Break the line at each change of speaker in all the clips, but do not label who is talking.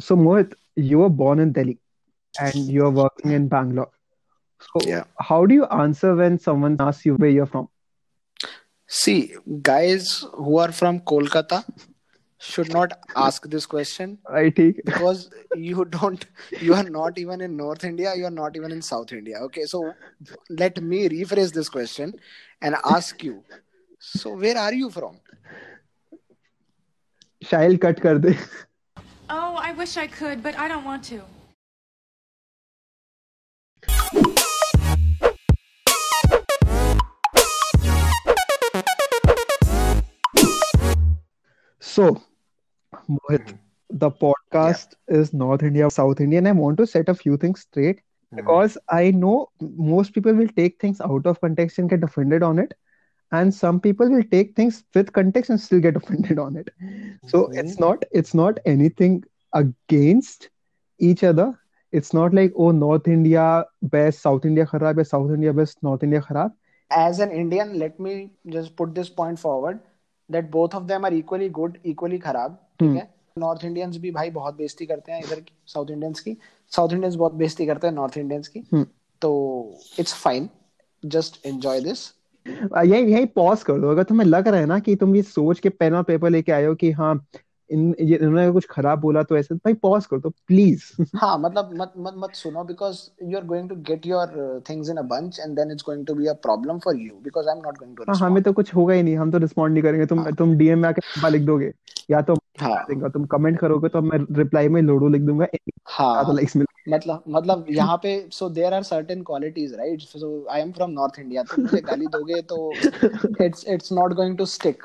So Mohit, you were born in Delhi and you are working in Bangalore. So
Yeah.
how do you answer when someone asks you where you're from?
See, guys who are from Kolkata should not ask this question
I take
because you don't, you are not even in North India, you are not even in South India. Okay, so let me rephrase this question and ask you. So, where are you from?
शाइल cut कर दे
Oh, I wish I could, but I don't want to.
So, Mohit, the podcast is North India, South India, and I want to set a few things straight hmm. because I know most people will take things out of context and get offended on it, and some people will take things with context and still get offended on it. So it's not it's not anything against each other. It's not like oh North India best, South India kharab, या South India best, North India kharab.
As an Indian, let me just put this point forward that both of them are equally good, equally खराब ठीक है north Indians भी भाई बहुत बेइज्जती करते हैं इधर की साउथ इंडियंस की साउथ इंडियंस बहुत बेइज्जती करते हैं नॉर्थ इंडियंस की
हम्म।
तो it's fine just enjoy this
यही यही पॉज कर दो। अगर तुम्हें लग रहा है ना कि तुम ये सोच के पेन और पेपर लेके आए हो कि हाँ इन इन्होंने कुछ खराब बोला तो ऐसे भाई पॉज कर दो प्लीज़
हाँ मतलब मत मत मत सुनो because you are going to get your things in a bunch and then it's going to be a problem for you because I am not going to
हाँ हमें तो कुछ होगा ही नहीं हम तो रिस्पॉन्ड नहीं करेंगे तुम हाँ. तुम डीएम में आके लिख दोगे या तो
हाँ।
तुम कमेंट करोगे तो मैं रिप्लाई में लोडो लिख दूँगा
हाँ।
तो लाइक्स मिल
मतलब मतलब यहाँ पे so there are certain qualities right so I am from North India तो मुझे गाली दोगे तो it's it's not going to stick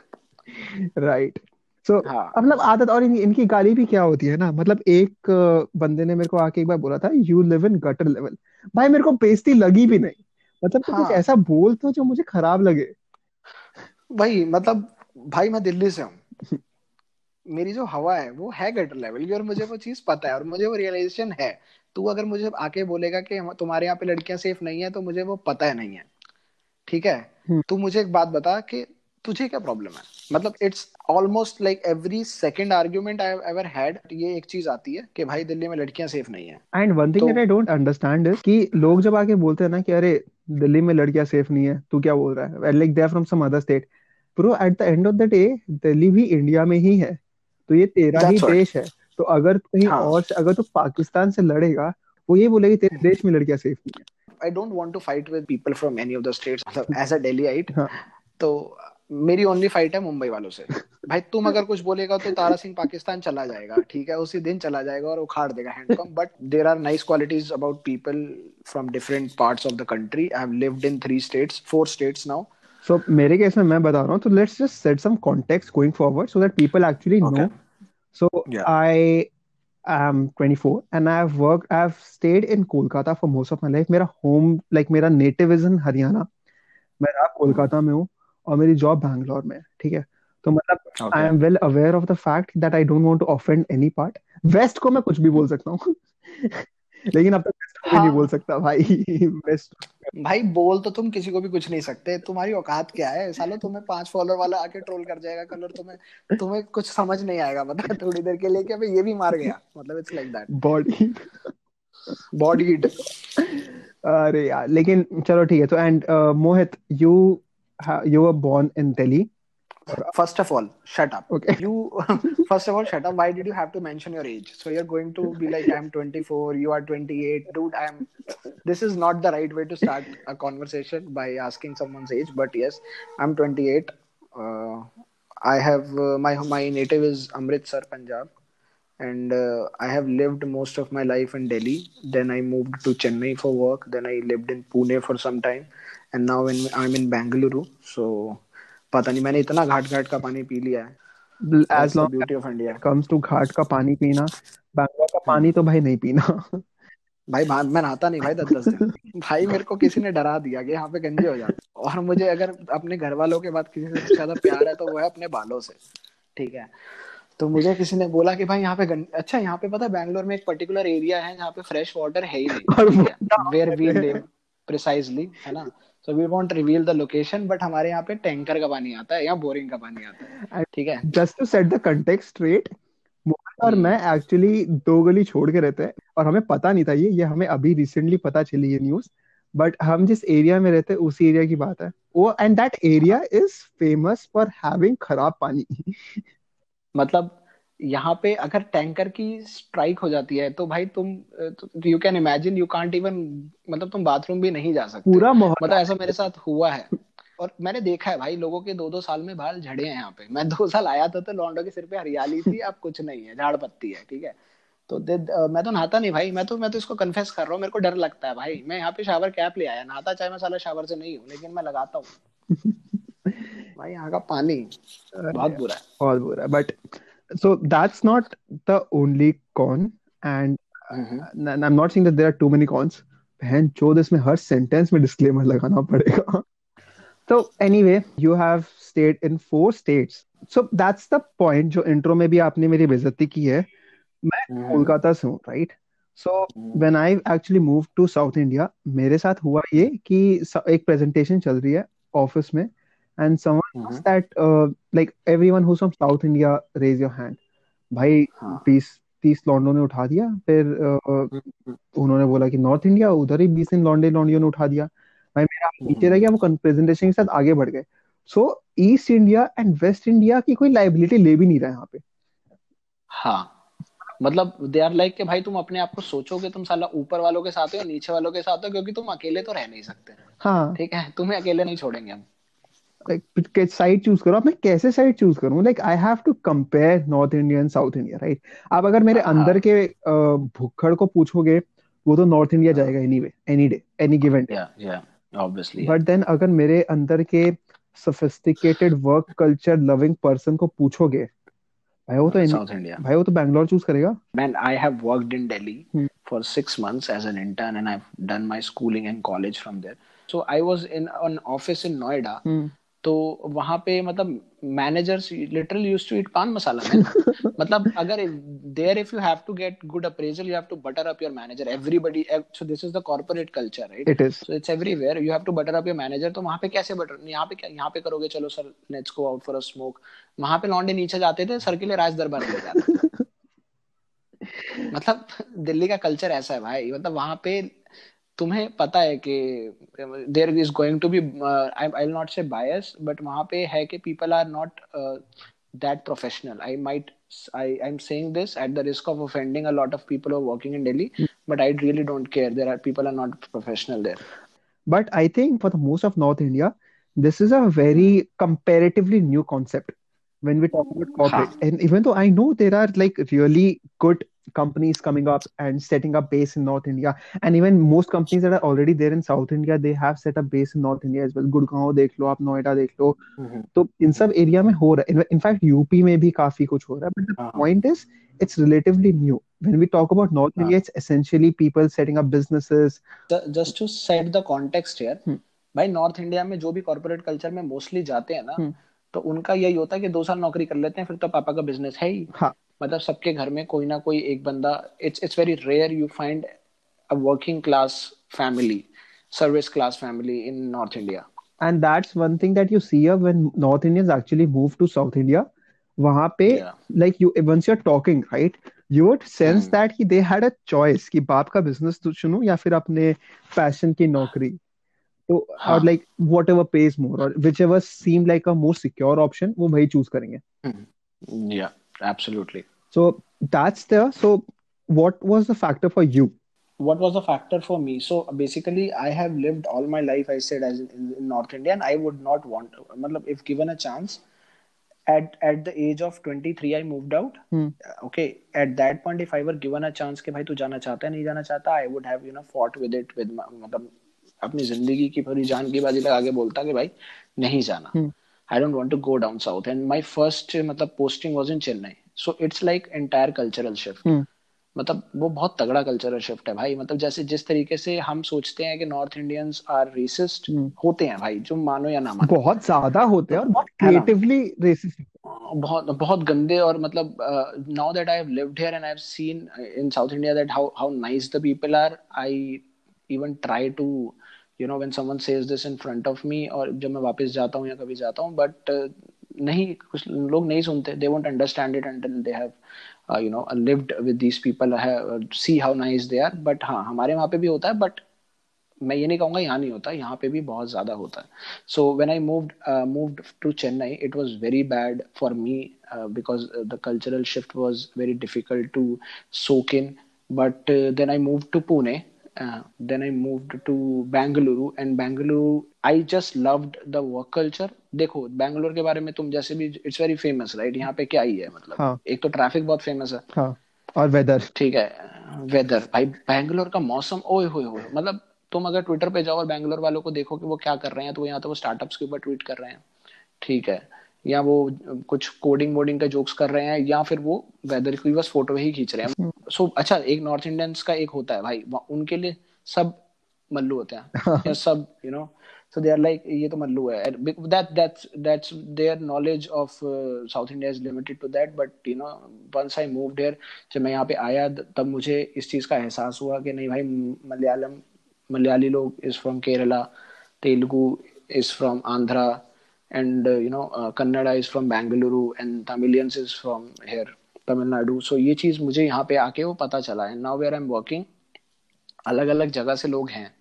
right so
हाँ।
मतलब आदत और इन, इनकी गाली भी क्या होती है ना? मतलब एक बंदे ने मेरे को आके एक बार बोला था you live in gutter level भाई मेरे को बेइज्जती लगी भी नहीं। मतलब तो कुछ
हाँ।
ऐसा बोल तो जो मुझे खराब लगे।
भाई मतलब भाई मैं दिल्ली से हूँ। मेरी जो हवा है वो है गटर लेवल की और मुझे वो चीज़ पता है और मुझे वो रियलाइजेशन है। तू अगर मुझे आके बोलेगा कि तुम्हारे यहाँ पे लड़कियाँ सेफ़ नहीं है तो मुझे वो पता है नहीं है। ठीक है?
हम्म।
तू मुझे एक बात बता कि तुझे क्या प्रॉब्लम है? मतलब it's almost like every second argument I ever had ये एक चीज़ आती है कि भाई दिल्ली में लड़कियाँ सेफ़ नहीं है।
एंड वन थिंग
तो
that I don't understand is कि लोग जब आके बोलते हैं ना कि अरे दिल्ली में लड़कियाँ सेफ़ नहीं है तू क्या बोल रहा है? Like they are from some other state bro at the end of the day Delhi भी इंडिया में ही है। तो ये तेरा ही देश है। तो अगर कहीं
हाँ।
और अगर तू पाकिस्तान से लड़ेगा वो ये बोलेगी तेरे देश में लड़कियाँ सेफ़ नहीं
है। I don't want to fight with people from any of the states मतलब एज अ दिल्लीite तो मेरी ओनली फाइट है मुंबई वालों से। भाई तुम अगर कुछ बोलेगा तो तारा सिंह पाकिस्तान चला जाएगा ठीक है? उसी दिन चला जाएगा और उखाड़ देगा handpump but there are nice qualities about people from different parts of the country I have lived in three states four states now
so मेरे केस में मैं बता रहा हूँ तो let's just set some context going forward so that people
actually
know So
या
I am 24 and I've worked, I've stayed in Kolkata for most of my life. मेरा home, like मेरा native is in हरियाणा. मैं रहा कोलकाता में हूँ। और मेरी job Bangalore में है ठीक है? तो मतलब
I
am well aware of the fact that I don't want to offend any part west को मैं कुछ भी बोल सकता हूँ। लेकिन अब तक वेस्ट को भी नहीं बोल
हाँ
सकता भाई। वेस्ट
भाई बोल तो तुम किसी को भी कुछ नहीं सकते। तुम्हारी औकात क्या है? सालो तुम्हें पाँच फॉलोअर वाला आके ट्रोल कर जाएगा कलर तुम्हें तुम्हें कुछ समझ नहीं आएगा मतलब थोड़ी देर के लिए कि अबे ये भी मार गया। मतलब it's like that
body
bodied
अरे यार लेकिन चलो ठीक है। तो and Mohit you you were born in Delhi.
First of all, shut up.
Okay.
You first of all shut up. Why did you have to mention your age? So you're going to be like, I'm 24. You are 28, dude. I'm. This is not the right way to start a conversation by asking someone's age. But yes, I'm 28. Uh, I have uh, my my native is Amritsar, Punjab, and uh, I have lived most of my life in Delhi. Then I moved to Chennai for work. Then I lived in Pune for some time. And now in, I'm in Bangalore. So पता नहीं मैंने इतना घाट घाट का पानी पी लिया है। As
long
beauty of India
comes to घाट का पानी पीना बैंगलोर का पानी तो भाई नहीं पीना।
भाई भा- मैं नहाता नहीं भाई दस दस दिन। भाई मेरे को किसी ने डरा दिया कि यहाँ पे गंजे हो जाते और मुझे अगर अपने घर वालों के बाद किसी से ज़्यादा प्यार है तो वो है अपने बालों से। ठीक है? तो मुझे किसी ने बोला कि भाई यहाँ पे गं... अच्छा यहाँ पे पता है बैंगलोर में एक पर्टिकुलर एरिया है जहाँ पे फ्रेश वाटर है ही नहीं। वेयर वी लिव प्रिसाइजली है ना? So we won't reveal the location but हमारे यहाँ पे टैंकर का पानी आता है या बोरिंग का पानी आता है। ठीक है?
just to set the context straight मोहित और
हम्म।
मैं एक्चुअली दो गली छोड़ के रहते हैं और हमें पता नहीं था ये ये हमें अभी रिसेंटली पता चली ये न्यूज़ बट हम जिस एरिया में रहते हैं उसी एरिया की बात है। वो and that area is famous for having खराब पानी।
मतलब यहाँ पे अगर टैंकर की स्ट्राइक हो जाती है तो भाई तुम you can imagine you can't even मतलब तुम बाथरूम भी नहीं जा सकते।
पूरा
मतलब ऐसा मेरे साथ हुआ है। और मैंने देखा है भाई लोगों के दो दो साल में बाल झड़े हैं यहाँ पे। मैं दो साल आया था तो लौंडो के सिर पे हरियाली थी अब कुछ नहीं है झाड़ पत्ती है ठीक है। तो दे, मैं तो नहाता नहीं भाई मैं तो मैं तो इसको कन्फेस कर रहा हूँ मेरे को डर लगता है भाई। मैं यहाँ पे शावर कैप ले आया नहाता चाहे मैं साला शावर से नहीं हूँ लेकिन मैं लगाता हूँ। भाई यहाँ का पानी बहुत बुरा है।
बहुत बुरा but so that's not the only con and
hmm,
and I'm not saying that there are too many cons. बहन चोद इसमें हर सेंटेंस में डिस्क्लेमर लगाना पड़ेगा। तो anyway you have stayed in four states so that's the point जो intro में भी आपने मेरी बेइज्जती की है। मैं
हम्म,
कोलकाता से हूँ right
so
when I actually move to South India मेरे साथ हुआ ये कि एक प्रेजेंटेशन चल रही है ऑफ़िस में। And someone
hmm,
that like everyone who from South India raise your hand भाई
हाँ।
बीस तीस लॉन्डो ने उठा दिया फिर uh,
हम्म,
उन्होंने बोला कि नॉर्थ इंडिया उधर ही बीस लॉन्डे लॉन्डियो ने उठा दिया। भाई मेरा नीचे रह गया वो प्रेजेंटेशन के साथ आगे बढ़ गए। So East India and West India की कोई लाइबिलिटी ले भी नहीं रहा यहाँ पे।
हाँ। मतलब दे आर लाइक कि भाई तुम अपने आप को सोचोगे तुम साला ऊपर वालों के साथ हो नीचे वालों के साथ हो क्योंकि तुम अकेले तो रह नहीं सकते।
हाँ।
ठीक है? तुम्हें अकेले नहीं छोड़ेंगे हम।
लाइक साइड चूज़ करो अब मैं कैसे साइड चूज़ करूँ? Like I have to compare North India and South India right अब अगर मेरे
हाँ।
अंदर के भुक्खड़ को पूछोगे वो तो नॉर्थ इंडिया
हाँ।
जाएगा anyway any day any
given day obviously
but then अगर मेरे अंदर के sophisticated work culture loving person को पूछोगे भाई वो तो
साउथ इंडिया
भाई वो तो बैंगलोर चूज़ करेगा।
Man, I have worked in Delhi
Hmm.
for six months as an intern, and I've done my schooling and college from there. So I was in an office in Noida.
हम्म
तो वहाँ पे मतलब managers literally used to eat paan masala man मतलब अगर there if you have to get good appraisal you have to butter up your manager everybody so this is the corporate culture right
it is
so it's everywhere you have to butter up your manager तो वहाँ पे कैसे butter यहाँ पे क्या यहाँ पे करोगे? चलो sir let's go out for a smoke वहाँ पे लौंडे नीचे जाते थे सर के लिए राज दरबार ले जाते मतलब दिल्ली का कल्चर ऐसा है भाई। मतलब वहाँ पे तुम्हें पता है कि there is going to be I not say bias but वहाँ पे है कि people are not that professional I might I I'm saying this at the risk of offending a lot of people who are working in Delhi, but I really don't care. There are people are not professional there.
But I think for the most of North India, this is a very comparatively new concept when we talk about corporate. And even though I know there are like really good companies coming up and setting up base in North India, and even most companies that are already there in South India, they have set up base in North India as well. Gurgaon देख लो आप नोएडा देख लो तो इन सब area में हो रहा है इनफैक्ट यूपी में भी काफी कुछ हो रहा है बट द
हाँ।
Point is it's relatively new. When we talk about North
हाँ.
India, it's essentially people setting up businesses.
Just to set the context here
hmm.
भाई नॉर्थ इंडिया में जो भी कॉर्पोरेट कल्चर में मोस्टली जाते हैं ना
हम्म।
तो उनका यही होता है कि दो साल नौकरी कर लेते हैं फिर तो पापा का बिज़नेस है ही। मतलब सबके घर में कोई ना कोई एक बंदा it's it's very rare you find a working class family service class family in North India
and that's one thing that you see up when North Indians actually move to South India वहाँ पे like you once you are talking right you would sense that कि they had a choice कि बाप का business तो या फिर अपने पैशन की नौकरी। तो
हाँ.
और like whatever pays more or whichever seem like a more secure option वो वही choose करेंगे
या absolutely
so that's there so what was the factor for you
what was the factor for me so basically i have lived all my life i said as in, in north india and i would not want matlab, if given a chance at at the age of 23 i moved out
Hmm.
okay at that point if i were given a chance कि भाई तू जाना चाहता है नहीं जाना चाहता i would have you know fought with it with my- मतलब अपनी ज़िंदगी की पूरी जान की बाजी लगा के बोलता कि भाई नहीं जाना. I don't want to go down south. And my first मतलब was in Chennai. So it's like entire cultural shift.
Hmm.
मतलब वो बहुत तगड़ा कल्चरल शिफ्ट है भाई। मतलब जैसे जिस तरीके से हम सोचते हैं कि नॉर्थ इंडियंस आर रेसिस्ट. होते हैं भाई जो मानो या ना मानो।
बहुत ज़्यादा होते हैं और बहुत क्रिएटिवली रेसिस्ट
बहुत बहुत गंदे और मतलब now that I have lived here and I have seen in South India that how how nice the people are I even try to you know when someone says this in front of me और जब मैं वापस जाता हूँ या कभी जाता हूँ बट नहीं, कुछ लोग नहीं सुनते they won't understand it until they have you know lived with these people see how nice they are but हाँ हमारे वहाँ पे भी होता है बट मैं ये नहीं कहूँगा यहाँ नहीं होता, यहाँ पे भी बहुत ज़्यादा होता है। So when I moved moved to Chennai it was very bad for me because the cultural shift was very difficult to soak in but then I move to Pune Uh, then I moved to Bangalore and Bangalore I just loved the work culture. देखो बैंगलोर के बारे में तुम जैसे भी it's very famous right यहाँ पे क्या ही है मतलब? हाँ. एक तो ट्रैफ़िक बहुत फ़ेमस है।
हाँ. और वेदर
ठीक है वेदर भाई बैंगलोर का मौसम ओए होए होए मतलब तुम अगर ट्विटर पे जाओ और बैंगलोर वालों को देखो कि वो क्या कर रहे हैं तो यहाँ तो वो स्टार्टअप्स के ऊपर ट्वीट कर रहे हैं। ठीक है। या वो कुछ कोडिंग वोडिंग का जोक्स कर रहे हैं या फिर वो वेदर की बस फ़ोटो ही खींच रहे हैं। सो so, अच्छा एक नॉर्थ इंडियंस का एक होता है भाई उनके लिए सब मल्लू होते हैं। हाँ। या सब you know so they are like ये तो मल्लू है। That that's that's their knowledge of South India is limited to that but you know once I move there जब मैं यहाँ पे आया तब मुझे इस चीज़ का एहसास हुआ कि नहीं भाई मलयालम मलयाली लोग is from Kerala Telugu is from Andhra know uh, Kannada is from Bangalore and Tamilians is from here Tamil Nadu. So ये चीज़ मुझे यहाँ पे आके वो पता चला है। Now where I'm working अलग अलग जगह से लोग हैं।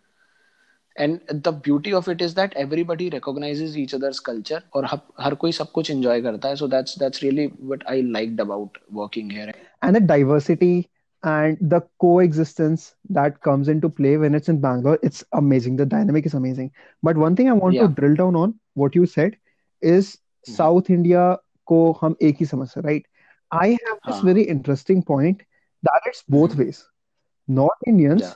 And the beauty of it is that everybody recognises each others culture और हर कोई सब कुछ एंजॉय करता है। So that's that's really what I liked about working here
and the diversity and the coexistence that comes into play when it's in Bangalore, it's amazing. The dynamic is amazing. But one thing I want yeah. to drill down on what you said is mm-hmm. South India को हम एक ही समझ right? I have this हाँ. very interesting point that it's both mm-hmm. ways. North Indians yeah.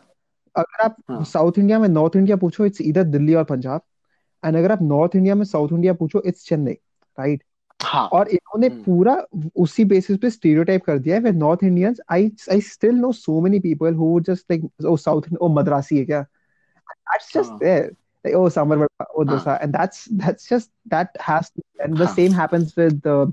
अगर आप south हाँ। India में North India पूछो इट्स इधर दिल्ली और पंजाब एंड अगर आप नॉर्थ इंडिया में साउथ इंडिया पूछो इट्स चेन्नई राइट हाँ. और इन्होंने हम्म। पूरा उसी बेसिस पे स्टीरियोटाइप कर दिया है with North Indians I I still know so many people who just like oh South oh Madrasi है क्या that's just there like oh samar oh dosa and that's that's just that has and the same happens with uh,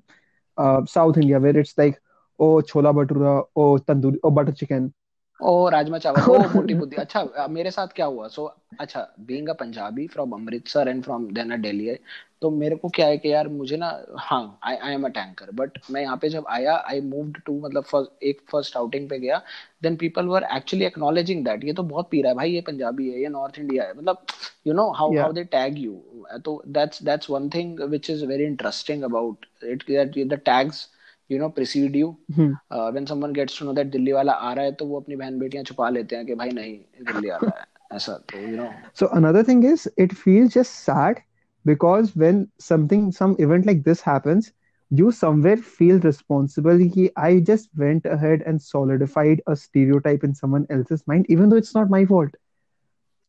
uh, south india where it's like oh chola bhatura oh tandoori oh butter chicken
oh rajma chawal. Oh मोटी बुद्धि। अच्छा मेरे साथ क्या हुआ? So so, अच्छा being a Punjabi from Amritsar and from then a Delhi तो मेरे को क्या है कि यार मुझे ना हाँ I I am a tanker but मैं यहाँ पे जब आया आई मूव्ड टू मतलब फ़र्स्ट एक फ़र्स्ट आउटिंग पे गया then people were actually acknowledging that ये तो बहुत पीरा है भाई ये पंजाबी है ये नॉर्थ इंडिया है। मतलब you know how how they tag you तो that's that's one thing which is very interesting about it that the tags you know precede you when someone gets to know that Delhi वाला आ रहा है तो वो अपनी बहन बेटियां छुपा लेते हैं कि भाई नहीं दिल्ली आ रहा है ऐसा तो you know
so another thing is it feels just sad because when something some event like this happens you somewhere feel responsible ki i just went ahead and solidified a stereotype in someone else's mind even though it's not my fault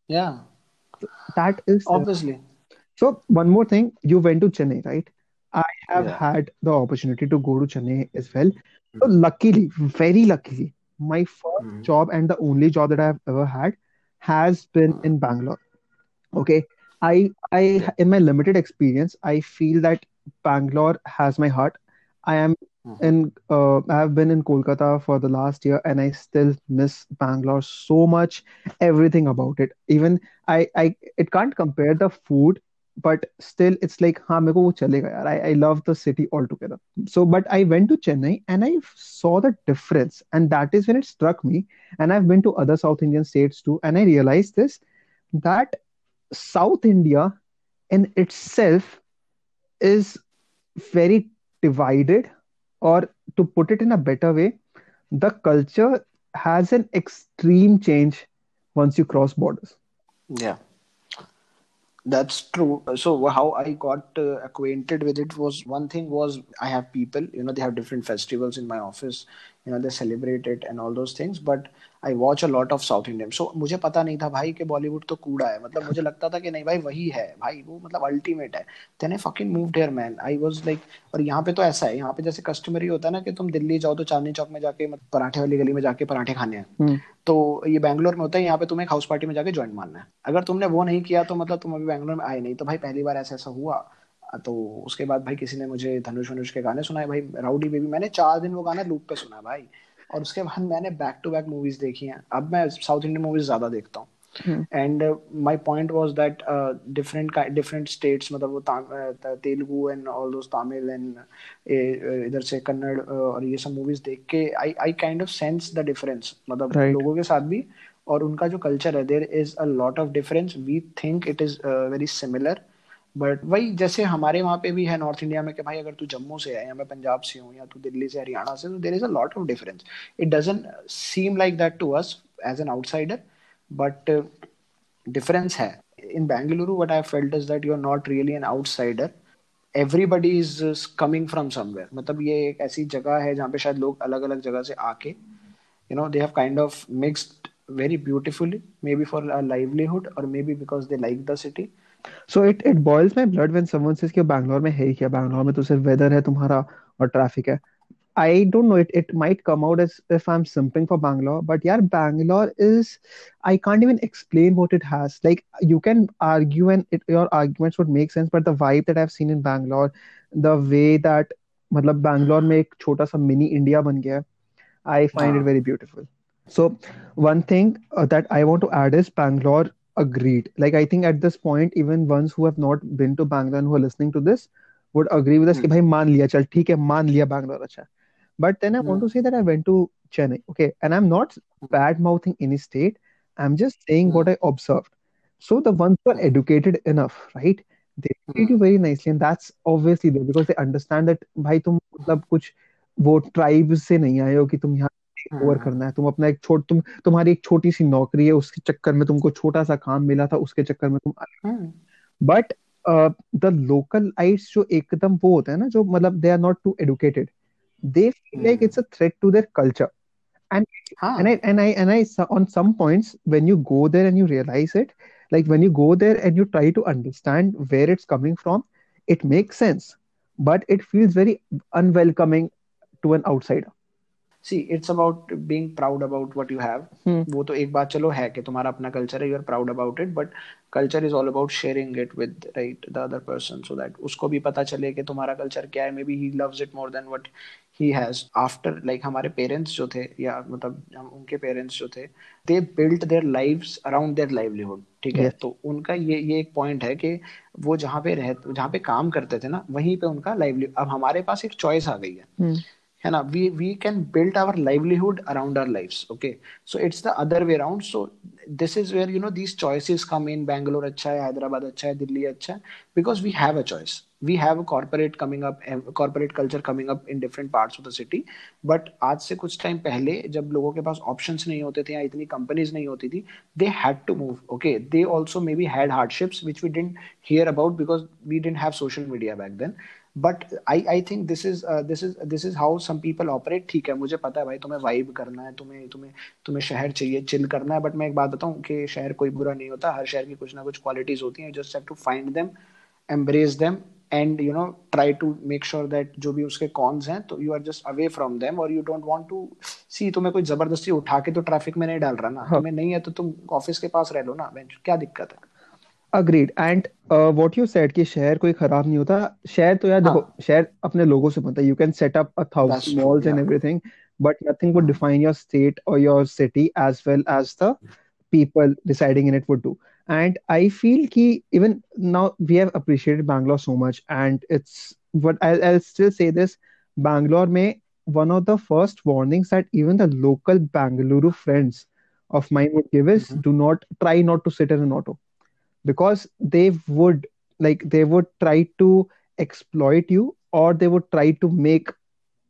yeah
that is
obviously
so one more thing you went to chennai right I have yeah. had the opportunity to go to Chennai as well. Mm-hmm. So luckily, very luckily, my 1st mm-hmm. job and the only job that I've ever had has been mm-hmm. in Bangalore. Okay. I I in my limited experience, I feel that Bangalore has my heart. I am mm-hmm. in uh, I have been in Kolkata for the last year and I still miss Bangalore so much. Everything about it. Even I I it can't compare the food but still it's like ha meko wo chalega yaar I, I love the city altogether. So but i went to chennai and i saw the difference and that is when it struck me. And i've been to other south indian states too and i realized this that south india in itself is very divided or to put it in a better way the culture has an extreme change once you cross borders.
Yeah that's true. So how i got uh, acquainted with it was one thing was i have people you know they have different festivals in my office you know they celebrate it and all those things but I watch a lot of South Indian so मुझे पता नहीं था भाई कि बॉलीवुड तो कूड़ा है। मतलब मुझे लगता था कि नहीं भाई वही है। भाई वो मतलब अल्टीमेट है। Then I fucking moved here man I was like और यहाँ पे तो ऐसा है। यहाँ पे जैसे कस्टमरी होता है ना कि तुम दिल्ली जाओ तो चांदनी चौक में जाके मतलब पराठे वाली गली में जाके पराठे खाने हैं। हम्म। तो ये बैंगलोर में होता है यहाँ पे तुम्हें एक हाउस पार्टी में जाके ज्वाइन मारना है। अगर तुमने वो नहीं किया तो मतलब तुम अभी बैंगलोर में आए नहीं। तो भाई पहली बार ऐसा ऐसा हुआ। तो उसके बाद भाई किसी ने मुझे धनुष वनुष के गाने सुनाए। भाई राउडी बेबी मैंने चार दिन वो गाना लूप पे सुना भाई। और उसके बाद मैंने बैक टू बैक मूवीज़ देखी हैं। अब मैं साउथ इंडियन मूवीज़ ज़्यादा देखता हूँ। point was that uh, different ki- different states मतलब वो uh, Telugu all those Tamil and uh, इधर से कन्नड़ uh, और ये सब मूवीज़ देख के I I kind of sense the difference मतलब
Right.
लोगों के साथ भी और उनका जो कल्चर है there is a lot of difference we think it is very similar but वही जैसे हमारे वहाँ पे भी है नॉर्थ इंडिया में कि भाई अगर तू जम्मू से है या मैं पंजाब से हूँ या तू दिल्ली से, हरियाणा से तो there is a lot of difference it doesn't seem like that to us as an outsider but difference है. In Bengaluru what I felt is that you are not really an outsider everybody is coming from somewhere मतलब ये एक ऐसी जगह है जहाँ पे शायद लोग अलग अलग जगह से आके, you know, they have kind of mixed very beautifully, maybe for a livelihood or maybe because they like the city.
So it it boils my blood when someone says कि बैंगलोर में है ही क्या बैंगलोर में तो सिर्फ वेदर है तुम्हारा और ट्रैफिक है I don't know it it might come out as if I'm simping for Bangalore but yeah Bangalore is I can't even explain what it has like you can argue and it, your arguments would make sense but the vibe that I've seen in Bangalore the way that मतलब बैंगलोर में एक छोटा सा mini India बन गया है I find it
हाँ
very beautiful. So one thing uh, that I want to add is Bangalore agreed. Like I think at this point, even ones who have not been to Bangalore and who are listening to this would agree with us कि
हम्म
भाई मान लिया चल ठीक है मान लिया Bangalore अच्छा है. But then I want to
hmm
say that I went to Chennai. Okay, and I'm not bad mouthing any state. I'm just saying what
hmm
I observed. So the ones who are
hmm
educated enough, right? They treat you
hmm
very nicely, and that's obviously there because they understand that भाई तुम मतलब कुछ वो tribe से नहीं आए हो कि तुम यहाँ ओवर
हाँ।
करना है। तुम अपना एक छोट तुम तुम्हारी एक छोटी सी नौकरी है उसके चक्कर में तुमको छोटा सा काम मिला था उसके चक्कर में तुम बट द लोकल आइट्स जो एकदम वो होते हैं ना जो मतलब they are not too educated they feel like it's a threat to their culture and and and I and I on some points when you go there and you realise it like when you go there and you try to understand where it's coming from it makes sense but it feels very unwelcoming to an outsider
see it's about being proud about what you
have.
वो तो एक बात चलो है कि तुम्हारा अपना culture है you are proud about it but culture is all about sharing it with right the other person so that उसको भी पता चले कि तुम्हारा कल्चर क्या है. Maybe he loves it more than what he has after like हमारे parents जो थे या मतलब हम उनके पेरेंट्स जो थे they built their lives around their livelihood ठीक है? तो उनका ये ये एक पॉइंट है कि वो जहाँ पे रह जहाँ पे काम करते थे ना वहीं पे उनका लाइवलीहुड अब हमारे पास एक चॉइस आ गई है.
Hmm.
है ना we we can build our livelihood around our lives okay so it's the other way around so this is where you know these choices come in bangalore अच्छा है hyderabad अच्छा है दिल्ली अच्छा है because we have a choice we have a corporate coming up a corporate culture coming up in different parts of the city but आज से कुछ time पहले जब लोगों के पास options नहीं होते थे या इतनी companies नहीं होती थी they had to move okay they also maybe had hardships which we didn't hear about because we didn't have social media back then But I I think this is this is this is how some people operate ठीक है मुझे पता है भाई तुम्हें vibe करना है तुम्हें तुम्हें तुम्हें शहर चाहिए चिल करना है बट मैं एक बात बताऊँ कि शहर कोई बुरा नहीं होता। हर शहर की कुछ ना कुछ क्वालिटीज होती हैं just have to find them embrace them and you know try to make sure that जो भी उसके कॉन्स हैं तो you are just away from them और you don't want to see तुम्हें कोई ज़बरदस्ती उठा के तो ट्रैफ़िक में नहीं डाल रहा ना।
हाँ।
तुम्हें नहीं है तो तुम ऑफ़िस के पास रह लो ना क्या दिक्कत है?
Agreed and what you said कि शहर कोई खराब नहीं होता। शहर तो यार
हाँ।
देखो शहर अपने लोगों से बनता है। You can set
up
a
thousand
malls and everything but nothing would define your state और your city as well as the people deciding in it would do and I feel कि even now we have appreciated Bangalore so much and it's but I I still say this Bangalore में one of the first warnings that even the local Bengaluru friends of mine would give is do not try not to sit in an auto because they would like they would try to exploit you or they would try to make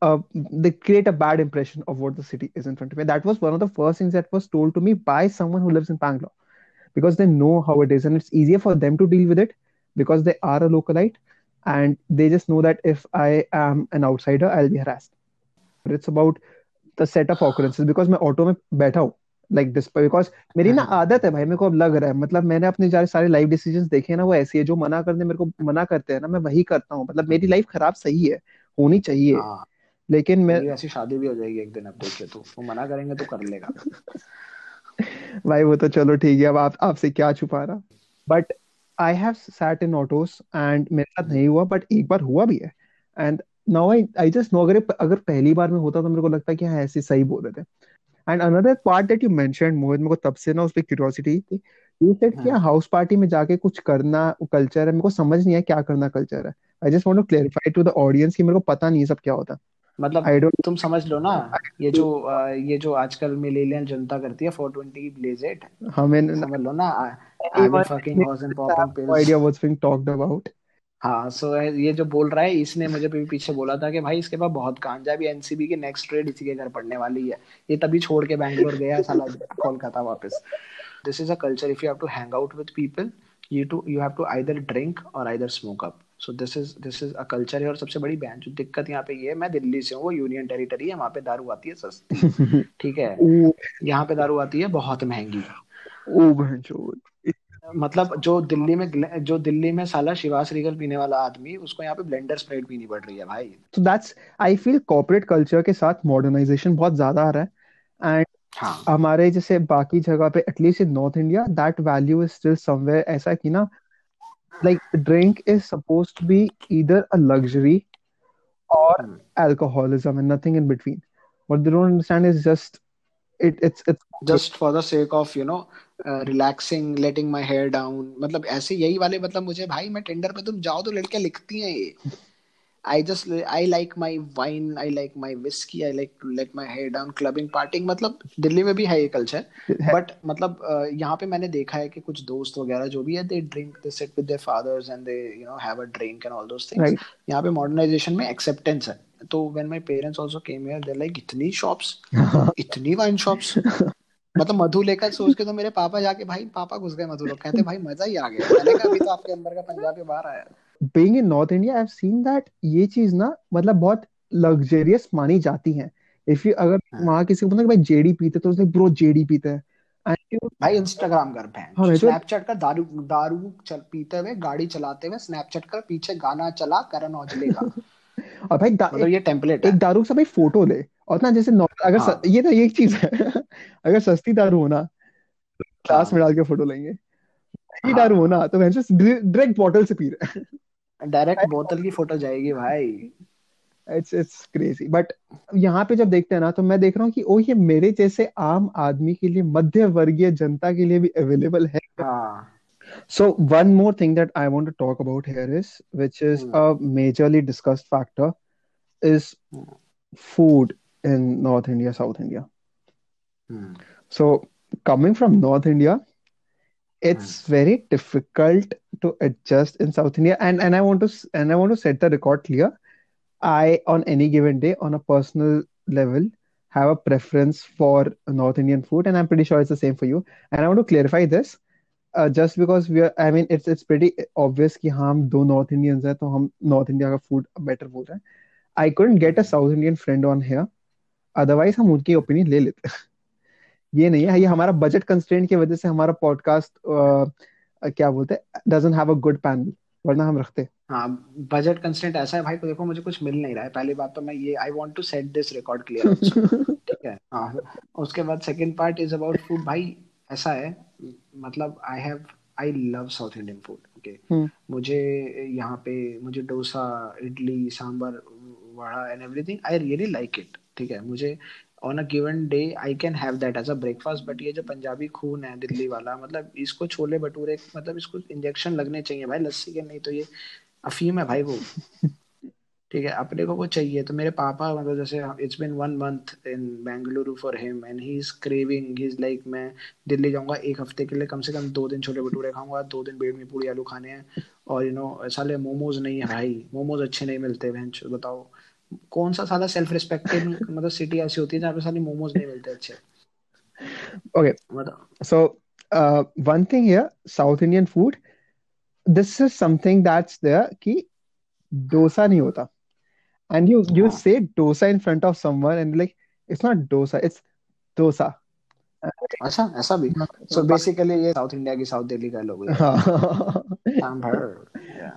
uh, they create a bad impression of what the city is in front of me. That was one of the first things that was told to me by someone who lives in Bangalore because they know how it is and it's easier for them to deal with it because they are a localite and they just know that if I am an outsider, I'll be harassed. But it's about the set of occurrences because my auto mein baitha. Like this because मेरी ना आदत है भाई मेरे को अब लग रहा है। मतलब मैंने अपने सारे सारे लाइफ डिसीजंस देखे ना वो ऐसी है जो मना करने मेरे को मना करते हैं ना मैं वही करता हूँ। मतलब मेरी लाइफ खराब सही है होनी चाहिए।
हाँ।
लेकिन मैं
ऐसी शादी भी हो जाएगी एक दिन अब देखिए तू। वो मना करेंगे तो कर लेगा।
भाई वो तो चलो ठीक है अब आप आपसे क्या छुपा रहा? But I have sat in autos and मेरे साथ नहीं हुआ बट एक बार हुआ भी है। And now I I just know अगर अगर पहली बार में होता तो मेरे को लगता है कि हाँ ऐसे सही बोल रहे थे। And another part that you mentioned Mohit मेरे को तब से ना उस पे क्यूरियोसिटी थी यू सेड कि हाउस पार्टी में जाके कुछ करना कल्चर है मेरे को समझ नहीं है क्या करना कल्चर है। I just want to clarify to the audience कि मेरे को पता नहीं है सब क्या होता।
मतलब
आई डोंट
तुम समझ लो ना ये जो ये जो आजकल मिलेनियल जनता करती है 420 ब्लेज इट
हमें
समझ लो ना I will fucking horse and popping
no
pills
idea what's being talked about
हाँ सो so, ये जो बोल रहा है इसने मुझे भी पीछे बोला था कि भाई इसके पास बहुत गांजा है, अभी एनसीबी की नेक्स्ट ट्रेड इसी के घर पड़ने वाली है। ये तभी छोड़ के बैंगलोर गया साला कोलकाता वापस। This is a culture if you have to hang out with people you to you have to either drink और either smoke up so this is this is a culture है और सबसे बड़ी बहन जो दिक्कत यहाँ पे ये है मैं दिल्ली से हूँ वो यूनियन टेरिटरी है वहाँ पे दारू आती है सस्ती। ठीक है? यहाँ पे दारू आती है बहुत महँगी।
ओ बहनचोद
मतलब जो दिल्ली में जो दिल्ली में साला शिवास रीगल पीने वाला आदमी उसको यहाँ पे ब्लेंडर स्प्राइट पीनी पड़ रही है भाई।
तो that's I feel corporate culture के साथ मॉडर्नाइजेशन बहुत ज़्यादा आ रहा है। एंड
हाँ।
हमारे जैसे बाकी जगह पे at least in North India that value is still somewhere ऐसा कि ना drink is supposed to be either a luxury or
hmm.
alcoholism and nothing in between. What they don't understand is just it it's it's
just for the sake of you know relaxing letting my hair down मतलब ऐसे यही वाले मतलब मुझे भाई मैं tender पे तुम जाओ तो लड़कियाँ लिखती हैं ये। I just I like my wine I like my whisky I like to let my hair down clubbing partying मतलब दिल्ली में भी है ये कल्चर बट मतलब अ, यहाँ पे मैंने देखा है कि कुछ दोस्त वगैरह जो भी है they drink they sit with their fathers and they you know have a drink and all those
things
यहाँ पे मॉडर्नाइजेशन में एक्सेप्टेंस है। तो when my parents also came here they like इतनी शॉप्स इतनी वाइन शॉप्स मतलब मधु लेकर सोच के तो मेरे पापा जाके भाई पापा घुस गए मधु लोग। कहते भाई मज़ा ही आ गया। मैंने कहा अभी तो आपके अंदर का पंजाबी बाहर आया
being in North India I've seen that ये चीज़ ना मतलब बहुत luxurious मानी जाती है। If you अगर
हाँ।
वहाँ किसी को बोलना कि भाई जेडी पीते तो उसने ब्रो जेडी पीते हैं।
भाई इंस्टाग्राम कर
हाँ
बहन
मैं तो
स्नैपचैट का दारू दारू चल पीते हुए गाड़ी चलाते हुए स्नैपचैट का पीछे गाना चला करण औजले का।
और भाई
मतलब ये टेम्पलेट
एक दारू से भाई फ़ोटो ले। और ना जैसे नॉर्मल अगर स,
हाँ।
ये तो एक चीज़ है अगर सस्ती दारू हो ना ग्लास में
हाँ।
डाल के फ़ोटो लेंगे। महँगी
हाँ।
दारू हो ना तो वैसे डायरेक्ट बॉटल से पी रहे
डायरेक्ट बोतल की फ़ोटो जाएगी भाई।
इट्स इट्स क्रेजी बट यहाँ पे जब देखते हैं ना तो मैं देख रहा हूँ कि ओ ये मेरे जैसे आम आदमी के लिए मध्य वर्गीय जनता के लिए भी अवेलेबल है।
हाँ।
So one more thing that I want to talk about here is, which is
hmm
a majorly discussed factor, is food. in North India, South India.
Hmm
So coming from North India,
hmm
it's very difficult to adjust in South India. And and I want to s- and I want to set the record clear. I on any given day, on a personal level, have a preference for North Indian food, and I'm pretty sure it's the same for you. And I want to clarify this. Uh, just because we are, I mean, it's it's pretty obvious कि हाँ हम दो North Indians हैं तो हम North India का food better बोल रहे हैं. I couldn't get a South Indian friend on here. Otherwise हम उनकी ओपिनियन ले लेते ये नहीं है ये हमारा बजट कंस्ट्रेंट की वजह से हमारा पॉडकास्ट क्या बोलते हैं doesn't have a good panel वरना हम रखते
हाँ। बजट कंस्टेंट ऐसा है भाई को देखो मुझे कुछ मिल नहीं रहा है। पहली बात तो मैं ये I want to set this record clear ठीक है? हाँ उसके बाद second part is about food भाई ऐसा है मतलब I have I love South Indian food
okay
मुझे यहाँ पे मुझे dosa idli sambar vada and everything I really like it ठीक है मुझे on a given day I can have that as a breakfast but ये जो पंजाबी खून है दिल्ली वाला मतलब इसको छोले भटूरे मतलब इसको इंजेक्शन लगने चाहिए भाई लस्सी के नहीं तो ये अफीम है भाई वो। ठीक है अपने को वो चाहिए तो मेरे पापा मतलब जैसे it's been one month in Bengaluru for him and he is craving he is like मैं दिल्ली जाऊँगा एक हफ़्ते के लिए कम से कम दो दिन छोले भटूरे खाऊँगा दो दिन बेड़ में पूड़ी आलू खाने हैं और यू नो साले मोमोज नहीं है भाई मोमोज अच्छे नहीं मिलते बताओ। कौन सा सादा सेल्फ रिस्पेक्टेड मतलब सिटी ऐसी होती है जहाँ पे सारे मोमोज नहीं मिलते अच्छे?
Okay so one thing here South Indian food this is something that's there कि डोसा नहीं होता। And you you say dosa in front of someone and like it's not dosa it's dosa.
अच्छा ऐसा भी? सो बेसिकली ये south India की south Delhi का लोग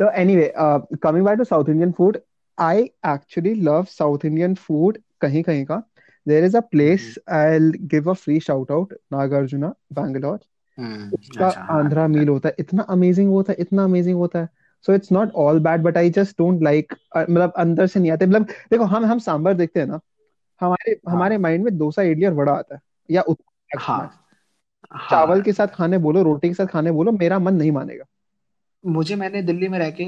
तो anyway coming by to South Indian food I actually love South Indian food कहीं कहीं का. There is a place I'll give a free shout out, Nagarjuna, Bangalore.
हम्म
उसका
अच्छा हाँ
आंध्रा मील होता है इतना अमेजिंग होता है इतना अमेजिंग होता है। So it's not all bad but I just don't like मतलब अंदर से नहीं आते। मतलब देखो हम हम सांबर देखते हैं ना हमारे
हाँ।
हमारे माइंड में डोसा इडली और वड़ा आता है या हाँ चावल
हाँ
के साथ खाने बोलो रोटी के साथ खाने बोलो मेरा मन नहीं मानेगा।
मुझे मैंने दिल्ली में रह के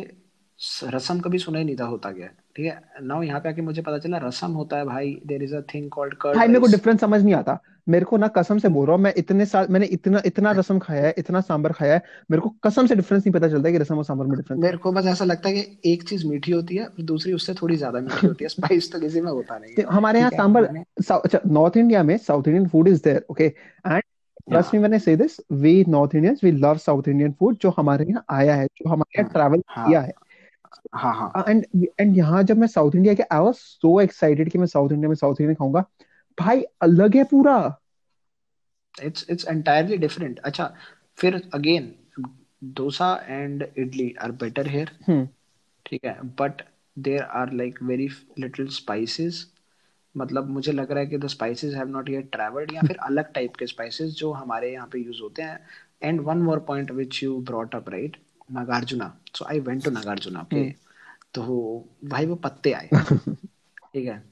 रसम कभी सुना ही नहीं था होता क्या है? ठीक है? नाउ यहाँ पे आके मुझे पता चला रसम होता है भाई there is a thing called curd
भाई मेरे को डिफरेंस समझ नहीं आता। मेरे को ना कसम से बोल रहा हूँ मैं इतने साल मैंने इतना इतना रसम खाया है इतना सांबर खाया है मेरे को कसम से डिफरेंस नहीं पता चलता कि रसम और सांबर में डिफरेंस
मेरे को बस ऐसा लगता है कि एक चीज़ मीठी होती है और दूसरी उससे थोड़ी ज़्यादा मीठी होती है स्पाइस तो किसी में होता नहीं है।
है हमारे यहाँ
है
अच्छा नॉर्थ इंडिया में South Indian food is there okay and trust me
हाँ
when I say this we North Indians we love South Indian food जो हमारे यहाँ आया है जो हमारे यहाँ ट्रैवल किया
हाँ।
है
हाँ। हाँ
एंड एंड यहाँ जब मैं साउथ इंडिया के आई वाज सो एक्साइटेड कि मैं साउथ इंडिया में साउथ इंडियन खाऊँगा। भाई अलग है पूरा।
इट्स इट्स एंटायरली डिफरेंट अच्छा फिर again dosa and idli are better
here
ठीक है but there are like very little spices मतलब मुझे लग रहा है कि the spices have not yet travelled या फिर अलग टाइप के स्पाइसेस जो हमारे यहाँ पे यूज़ होते हैं। And one more point which you brought up right Nagarjuna. So I went to Nagarjuna okay
hmm
तो भाई वो पत्ते आए। ठीक है?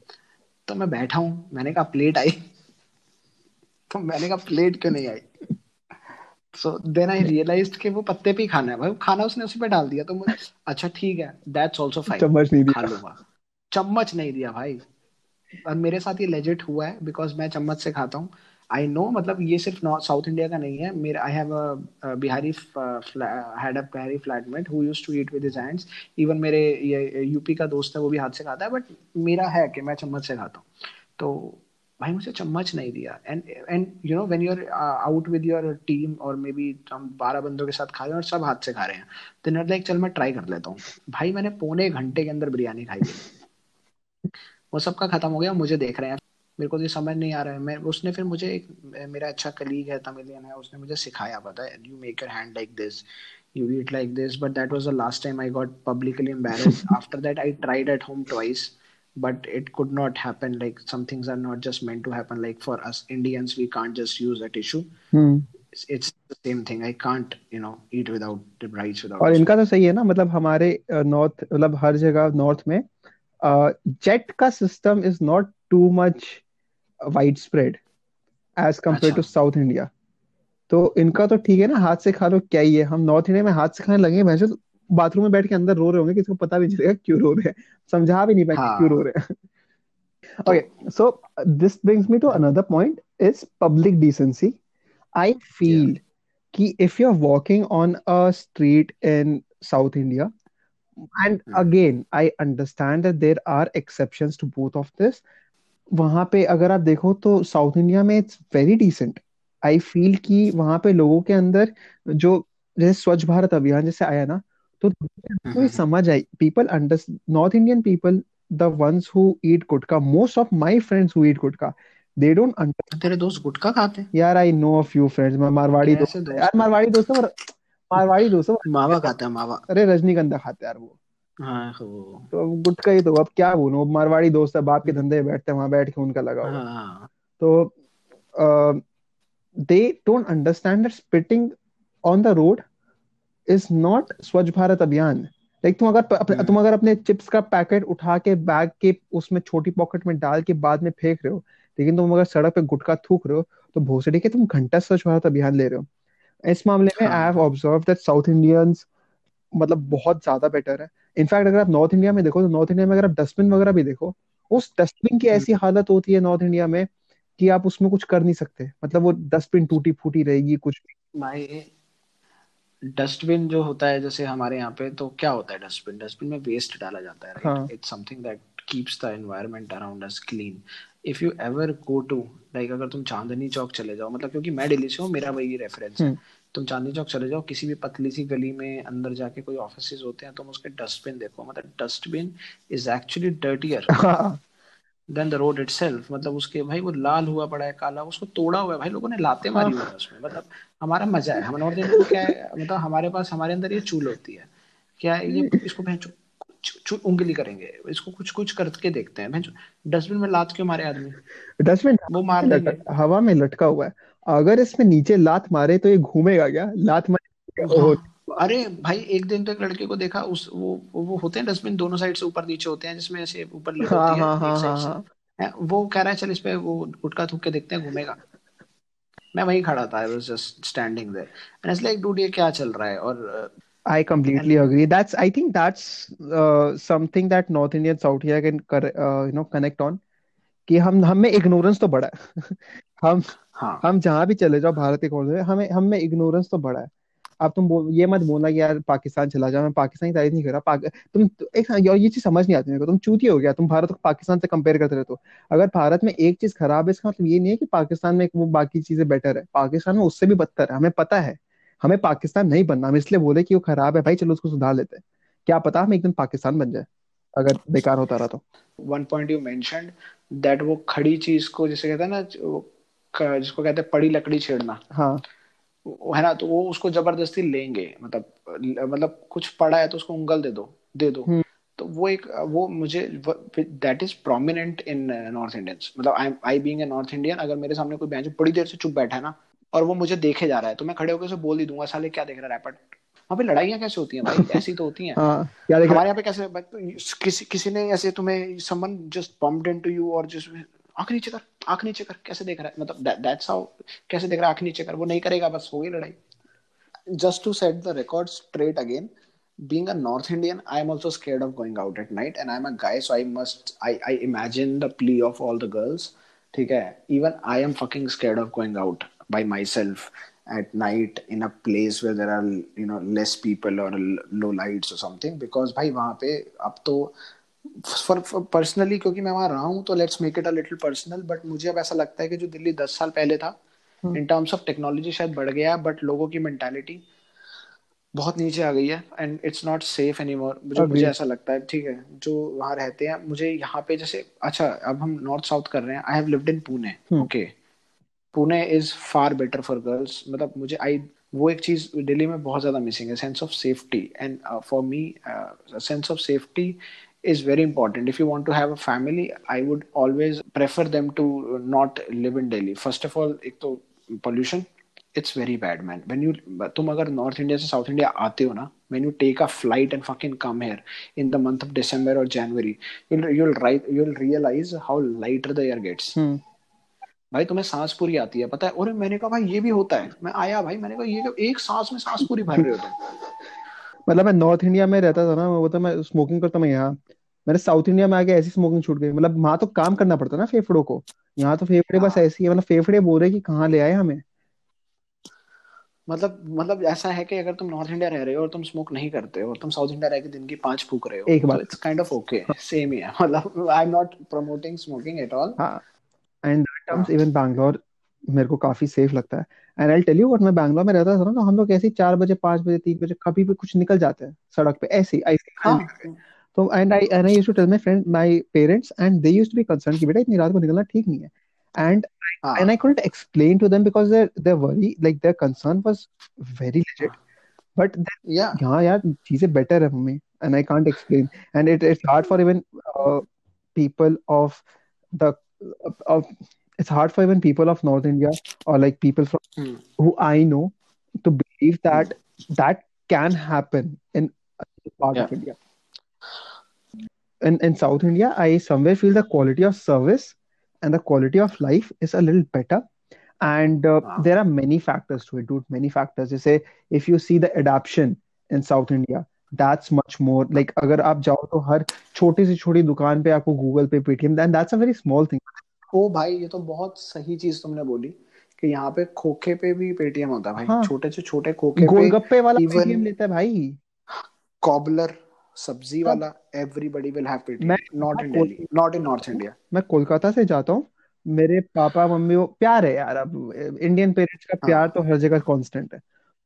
तो मैं बैठा हूँ मैंने कहा प्लेट आई। तो मैंने कहा प्लेट क्यों नहीं आई? सो देन आई रियलाइज्ड कि वो पत्ते पे ही खाना है। भाई खाना उसने उसी पे डाल दिया। तो मुझे अच्छा ठीक है दैट्स आल्सो फाइन
चम्मच नहीं
खा
दिया
लूँगा। चम्मच नहीं दिया भाई। और मेरे साथ ये लेजिट हुआ है बिकॉज़ मैं चम्मच से खाता हूँ। आई नो मतलब ये सिर्फ़ साउथ इंडिया का नहीं है। मेरा I have a Bihari had a Bihari flatmate who used to eat with his hands even मेरे ये यूपी का दोस्त है, वो भी हाथ से खाता है बट मेरा है कि मैं चम्मच से खाता हूँ। तो भाई मुझे चम्मच नहीं दिया। And and you know when you are out with your team और मे बी हम बारह बंदों के साथ खा रहे हैं और सब हाथ से खा रहे हैं तो नॉट लाइक चल मैं ट्राई कर लेता हूँ। भाई मैंने पौने घंटे के अंदर बिरयानी खाई वो सबका खत्म हो गया, मुझे देख रहे हैं। मेरे को ये समझ नहीं आ रहा है। मैं उसने फिर मुझे एक मेरा अच्छा कलीग है तमिलियन है उसने मुझे सिखाया पता है you make your hand like this you eat like this but that was the last time I got publicly embarrassed after that I tried at home twice but it could not happen like some things are not just meant to happen like for us Indians we can't just use that
issue
it's the same thing I can't you know eat without rice without
और इनका तो सही है ना मतलब हमारे north मतलब हर जगह नॉर्थ में जेट का system is not too much. Widespread as compare
to
South India तो इनका तो ठीक है ना हाथ से खा लो क्या ही है? हम नॉर्थ इंडिया में हाथ से खाने लगे भैंस बाथरूम में बैठ के अंदर रो रहे होंगे किसी को पता भी चलेगा क्यों रो रहे हैं। समझा भी नहीं पाए हाँ. क्यों रो
हाँ।
रहे हैं। Okay so this brings me to another point is public decency I feel कि if you are walking on a street in South India and again I understand that are exceptions to both of this वहाँ पे अगर आप देखो तो south India में it's very decent I feel कि वहाँ पे लोगों के अंदर जो जैसे स्वच्छ भारत अभियान जैसे आया ना तो
हम्म
कोई समझ आई। People under North Indian people the ones who eat gutkha most of my friends who eat gutkha they don't under
तेरे दोस्त गुटखा खाते
यार I know a few friends मैं मारवाड़ी दोस्त यार मारवाड़ी दोस्त मारवाड़ी दोस्त
मावा खाता है मावा।
अरे रजनीगंधा खाते यार वो।
हाँ
तो अब गुटखा ही तो अब क्या बोलूँ? अब मारवाड़ी दोस्त है बाप के धंधे में बैठते हैं वहाँ बैठ के उनका लगा हुआ हाँ। तो they don't understand that spitting on the road is not Swachh Bharat Abhiyan. Like तुम अगर अपने तुम
हम्म।
अगर अपने चिप्स का पैकेट उठा के बैग के उसमें छोटी पॉकेट में डाल के बाद में फेंक रहे हो लेकिन तुम अगर सड़क पे गुटखा थूक रहे हो तो भोसड़ी के तुम घंटा स्वच्छ भारत अभियान ले रहे हो। इस मामले में I
have
observe that South Indians मतलब बहुत ज़्यादा बेटर है। इनफैक्ट अगर आप नॉर्थ इंडिया में देखो तो नॉर्थ इंडिया में अगर आप डस्टबिन वगैरह भी देखो उस डस्टबिन की ऐसी हालत होती है नॉर्थ इंडिया में कि आप उसमें कुछ कर नहीं सकते। मतलब वो डस्टबिन टूटी फूटी रहेगी कुछ
भाई डस्टबिन जो होता है जैसे हमारे यहाँ पे तो क्या होता है डस्टबिन? डस्टबिन में वेस्ट डाला जाता है
हाँ।
Right it's something that keeps the environment around us clean if you ever go to like अगर तुम चांदनी चौक चले जाओ मतलब क्योंकि मैं दिल्ली से हूँ मेरा वही रेफरेंस है।
हम्म।
तुम चांदनी चौक चले जाओ किसी भी पतली सी गली में अंदर जाके कोई ऑफ़िस होते हैं तुम उसके डस्टबिन देखो। मतलब dustbin is actually
dirtier
than the road itself मतलब उसके भाई वो लाल हुआ पड़ा है काला उसको तोड़ा हुआ है भाई लोगों ने लाते मारी हुई है उसमें। मतलब हमारा मज़ा है हम नॉर्थ इंडियन क्या है मतलब हमारे पास हमारे अंदर ये चूल होती है। क्या ये इसको चु- उंगली करेंगे इसको कुछ कुछ करके देखते हैं। डस्टबिन में लात क्यों मारे आदमी।
डस्टबिन
वो मार
हवा में लटका हुआ है। अगर इसमें नीचे लात मारे तो ये घूमेगा क्या? लात मारे
हाँ। अरे भाई एक दिन तो एक लड़के को देखा उस वो वो होते हैं डस्टबिन दोनों साइड से ऊपर नीचे होते हैं जिसमें ऐसे ऊपर लिड
हाँ
होती है
हाँ हाँ
एक साइड
हाँ
से।
हाँ।
वो कह रहा है चल इस पे वो गुटखा थूक के देखते हैं घूमेगा। मैं वहीं खड़ा था I was just standing there and it's like dude ये क्या चल रहा है? और
I completely
and
agree. That's I think that's uh, something that North India and South India can uh, you know connect on कि हम हम में इग्नोरेंस तो बड़ा है। हम
हाँ।
हम जहाँ भी चले जाओ भारत के कोने में हमें हम में इग्नोरेंस तो बड़ा है। अब तुम बोल ये मत बोलना कि यार पाकिस्तान चला जाओ मैं पाकिस्तान की तारीफ़ नहीं कर रहा पाक, तुम एक यार ये चीज़ समझ नहीं आती मेरे को तुम चूती हो गया तुम भारत को पाकिस्तान से कंपेयर करते रहते हो। अगर भारत में एक चीज़ खराब है इसका मतलब ये नहीं है कि पाकिस्तान में वो बाकी चीज़ें बेटर है पाकिस्तान में उससे भी बदतर है हमें पता है। हमें पाकिस्तान नहीं बनना हम इसलिए बोले कि वो खराब है भाई चलो उसको सुधार लेते हैं। क्या पता हम एक दिन पाकिस्तान बन जाए अगर बेकार होता रहा तो।
One point you mentioned that वो खड़ी चीज़ को जैसे कहते हैं ना जिसको कहते हैं पड़ी लकड़ी छेड़ना।
हाँ।
है ना? तो वो उसको ज़बरदस्ती लेंगे। मतलब मतलब कुछ पड़ा है तो उसको उंगल दे दो दे दो।
हम्म।
तो वो एक वो मुझे that is prominent in north Indians मतलब I I being a north Indian अगर मेरे सामने कोई जो बड़ी देर से चुप बैठा है ना और वो मुझे देखे जा रहा है तो मैं खड़े होकर उसे बोल ही दूँगा साले क्या देख रहा है रैपट वहाँ पे लड़ाइयाँ कैसे होती हैं भाई? ऐसी तो होती हैं।
हाँ।
हमारे यहाँ पे कैसे किसी किसी ने ऐसे तुम्हें someone just bumped into you और जस्ट आँख नीचे कर। आँख नीचे कर, कैसे देख रहा है? मतलब दैट्स हाउ कैसे देख रहा है आँख नीचे कर? वो नहीं करेगा, बस हो गई लड़ाई। Just to set the record straight again being a north Indian I am also scared of going out at night and I am a guy so I must I I imagine the plea of all the girls ठीक है? Even I am fucking scared of going out by myself at night in a place where there are you know less people और low lights और something because भाई, वहाँ पे अब तो for personally क्योंकि मैं वहाँ रहा हूँ तो let's make it a little personal but मुझे अब ऐसा लगता है कि जो दिल्ली दस साल पहले था इन टर्म्स ऑफ़ टेक्नोलॉजी शायद बढ़ गया है बट लोगों की मेंटालिटी बहुत नीचे आ गई है and it's not safe anymore जो मुझे ऐसा लगता है ठीक है जो वहाँ रहते हैं मुझे यहाँ पे जैसे अच्छा अब हम नॉर्थ साउथ कर रहे हैं I have lived in
Pune
okay Pune is far better for girls मतलब मुझे आई वो एक चीज़ दिल्ली में बहुत ज़्यादा मिसिंग है sense of safety and for me sense of safety is very important if you want to have a family i would always prefer them to not live in delhi first of all एक तो pollution it's very bad man when you तुम अगर north India से south India आते हो ना when you take a flight and fucking come here in the month of december or january you'll you'll right you'll realize how lighter the air gets
हम्म
भाई तुम्हें सांस पूरी आती है पता है और मैंने कहा भाई ये भी होता है मैं आया भाई मैंने कहा ये एक सांस में सांस पूरी भर रहे हो तुम
मतलब मैं नॉर्थ इंडिया में रहता था ना वो तो मैं स्मोकिंग करता मैं यहाँ। मैंने साउथ इंडिया में आके ऐसी स्मोकिंग छूट गई। मतलब वहाँ तो काम करना पड़ता ना फेफड़ों को। यहाँ तो फेफड़े बस
हाँ।
ऐसी है मतलब फेफड़े बोल रहे कि कहाँ ले आए हमें।
मतलब मतलब ऐसा है कि अगर तुम नॉर्थ इंडिया रह रहे हो और तुम स्मोक नहीं करते हो और तुम साउथ इंडिया रह के दिन की पाँच फूक रहे हो
एक बार
it's kind of okay same ही। है मतलब I am not promoting
smoking at all and
terms
even Bangalore मेरे को काफ़ी सेफ़ लगता है। And I tell you what मैं बैंगलोर में रहता था ना तो हम लोग ऐसे ही चार बजे पाँच बजे तीन बजे कभी भी कुछ निकल जाते हैं सड़क पे ऐसे ही
हाँ।
ऐसे तो and I and I used to tell my friend my parents and they used to be concern कि बेटा इतनी रात को निकलना ठीक नहीं है।
And
and I couldn't explain to them because their their worry like their concern was very legit but then
या
यार चीज़ें better है and I can't explain and it it's hard for even uh, people of the of it's hard for even people of North India or like people from
hmm
who I know to believe
hmm
that that can happen in a part
या
of India in in South India I somewhere feel the quality of service and the quality of life is a little better and uh,
हाँ
there are many factors to it dude many factors you say if you see the adoption in South India that's much more like अगर आप जाओ तो हर छोटी से छोटी दुकान पे आपको Google Pay Paytm and that's a very small thing
ओ भाई ये तो बहुत सही चीज़ तुमने बोली कि यहाँ पे खोखे पे भी पेटीएम होता है भाई।
हाँ।
छोटे से छोटे खोखे पे
गोलगप्पे वाला पेटीएम
इवन
लेता है भाई।
कॉबलर सब्ज़ी
सब
वाला एवरीबॉडी विल हैव
मैं Paytm
not
in
Delhi not in north India
मैं कोलकाता से जाता हूँ। मेरे पापा मम्मी वो प्यार है यार। अब इंडियन पेरेंट्स का प्यार
हाँ।
तो हर जगह कांस्टेंट है।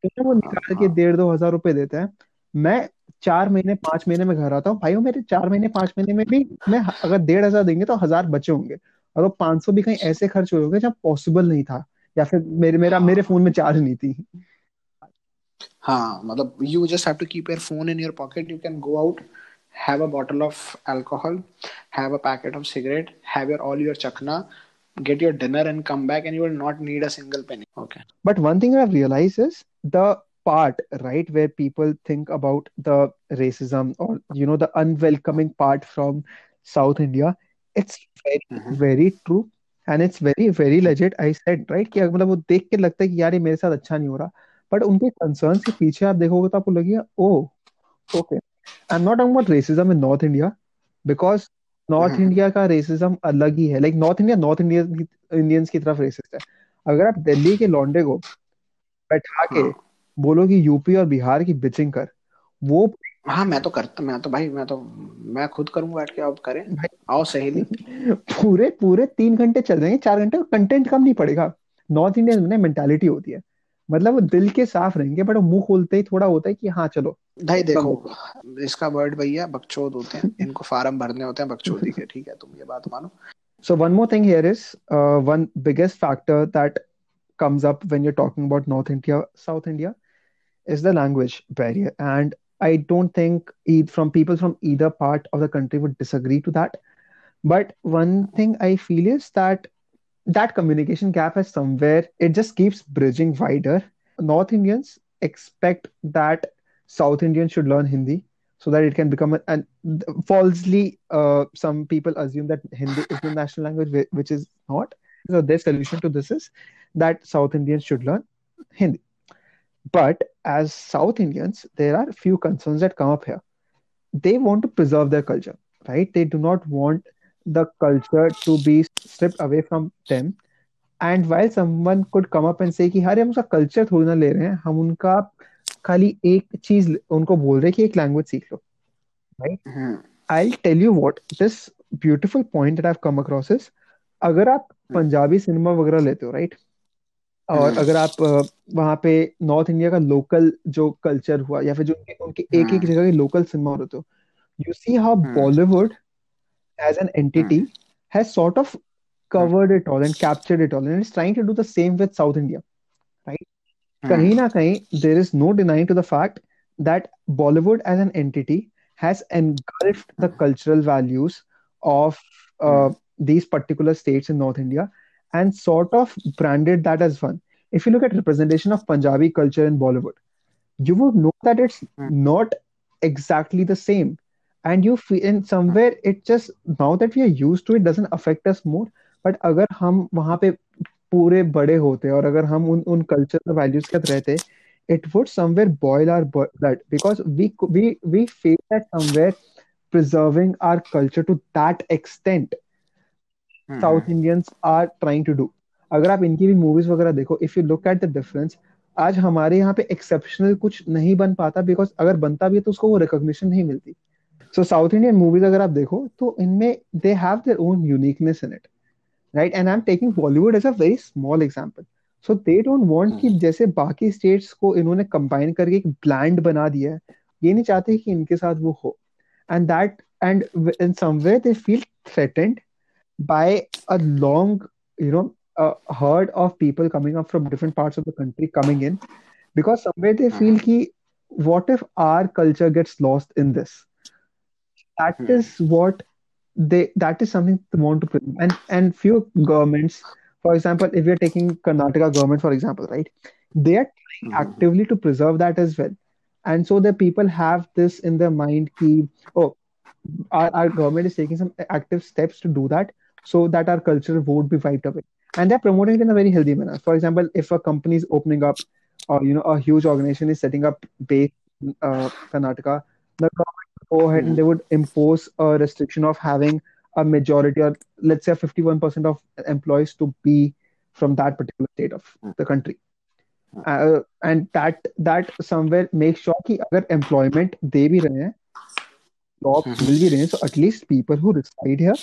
तो वो
हाँ
निकाल के
हाँ।
डेढ़ दो हज़ार रुपए देते हैं मैं चार महीने पाँच महीने में घर आता हूँ। भाई वो मेरे चार महीने पाँच महीने में भी मैं अगर डेढ़ हज़ार देंगे तो हज़ार बचे होंगे। और वो पाँच सौ भी कहीं ऐसे खर्च हो गए जब पॉसिबल नहीं था या फिर मेरे मेरा मेरे फ़ोन में चार्ज नहीं थी।
हाँ मतलब you just have to keep your phone in your pocket you can go out have a bottle of alcohol have a packet of cigarette have your all your chakna get your dinner and come back and you will not need a single penny okay
but one thing I realise is the part right where people think about the racism और you know the unwelcoming part from south India It's very,
mm-hmm.
very true. And it's very very legit I said right कि मतलब वो देख के लगता है कि यार ये मेरे साथ अच्छा नहीं हो रहा। बट उनके कंसर्न्स के पीछे आप देखोगे तो आपको लगेगा ओ okay I am not talking about racism in north India because north India का रेसिज्म अलग ही है। Like north India north Indian Indians की तरफ़ रेसिस्ट है। अगर आप दिल्ली के लॉन्डे को बैठा के
हाँ।
बोलो कि यूपी और बिहार की बिचिंग कर वो
हाँ मैं तो करता मैं तो भाई मैं तो मैं खुद करूँ बैठ के अब करें।
भाई
आओ सहेली।
पूरे पूरे तीन घंटे चल जाएँगे चार घंटे कंटेंट कम नहीं पड़ेगा। नॉर्थ इंडियन में मेंटालिटी होती है। मतलब वो दिल के साफ़ रहेंगे बट मुँह खोलते ही थोड़ा होता है कि हाँ चलो।
भाई देखो इसका वर्ड भैया बकचोद होते हैं। इनको फार्म भरने होते हैं बकचोदी के। ठीक है तुम ये बात मानो।
So one more thing here is uh, one biggest factor that comes up when you're talking about North India, South India is the language barrier. And I don't think from people from either part of the country would disagree to that. But one thing I feel is that that communication gap is somewhere, it just keeps bridging wider. North Indians expect that South Indians should learn Hindi so that it can become a, and falsely uh, some people assume that Hindi is the national language, which is not. So their solution to this is that South Indians should learn Hindi. But as South Indians, there are few concerns that come up here. They want to preserve their culture, right? They do not want the culture to be stripped away from them. And while someone could come up and say कि अरे हम उसका culture थोड़ी ना ले रहे हैं हम उनका खाली एक चीज़ उनको बोल रहे हैं कि एक लैंग्वेज सीख लो right?
Hmm
I'll tell you what this beautiful point that I've come across is अगर आप
हम्म
पंजाबी सिनेमा वगैरह लेते हो राइट और
हम्म।
अगर आप वहाँ पे नॉर्थ इंडिया का लोकल जो कल्चर हुआ या फिर जो उनके एक एक जगह के लोकल सिनेमा हो रहे तो you
see
how Bollywood as an entity has sort of covered it all and captured it all and it's trying to do the same with south India right कहीं ना कहीं there is no denying to the fact that Bollywood as an entity has engulf the cultural values of these particular states in north India and sort of branded that as one. If you look at representation of Punjabi culture in Bollywood, you would know that it's
hmm
not exactly the same. And you feel in somewhere it just now that we are used to it doesn't affect us more. But अगर हम वहाँ पे पूरे बड़े होते और अगर हम उन उन कल्चरल वैल्यूज के साथ रहते it would somewhere boil our bu- blood because we co- we we feel that somewhere preserving our culture to that extent
south
Indians are trying to do. अगर आप इनकी भी मूवीज़ वगैरह देखो if you look at the difference आज हमारे यहाँ पे एक्सेप्शनल कुछ नहीं बन पाता बिकॉज़ अगर बनता भी है तो उसको वो रिकॉग्निशन नहीं मिलती। सो साउथ इंडियन मूवीज़ अगर आप देखो तो इनमें they have their own uniqueness in it right and I am taking Bollywood as a very small example so they don't want कि
हम्म।
जैसे बाकी स्टेट्स को इन्होंने कंबाइन करके एक ब्लैंड बना दिया है ये नहीं चाहते कि इनके साथ वो हो। And that and in somewhere they feel threatened by a long, you know, a herd of people coming up from different parts of the country coming in because somewhere they hmm.
feel
that what if our culture gets lost in this? That
hmm.
is what they that is something they want to prevent. And and few governments, for example, if we are taking Karnataka government, for example, right? They are trying
hmm.
actively to preserve that as well. And so the people have this in their mind key, oh, our, our government is taking some active steps to do that so that our culture won't be wiped away and they're promoting it in a very healthy manner for example if a company is opening up or you know a huge organization is setting up base in uh, karnataka the government would go ahead and
hmm
they would impose a restriction of having a majority or let's say 51% of employees to be from that particular state of the country uh, and that that somewhere makes sure कि अगर employment दे भी रहे हैं jobs
हम्म
मिल भी रहे हैं so at least people who reside here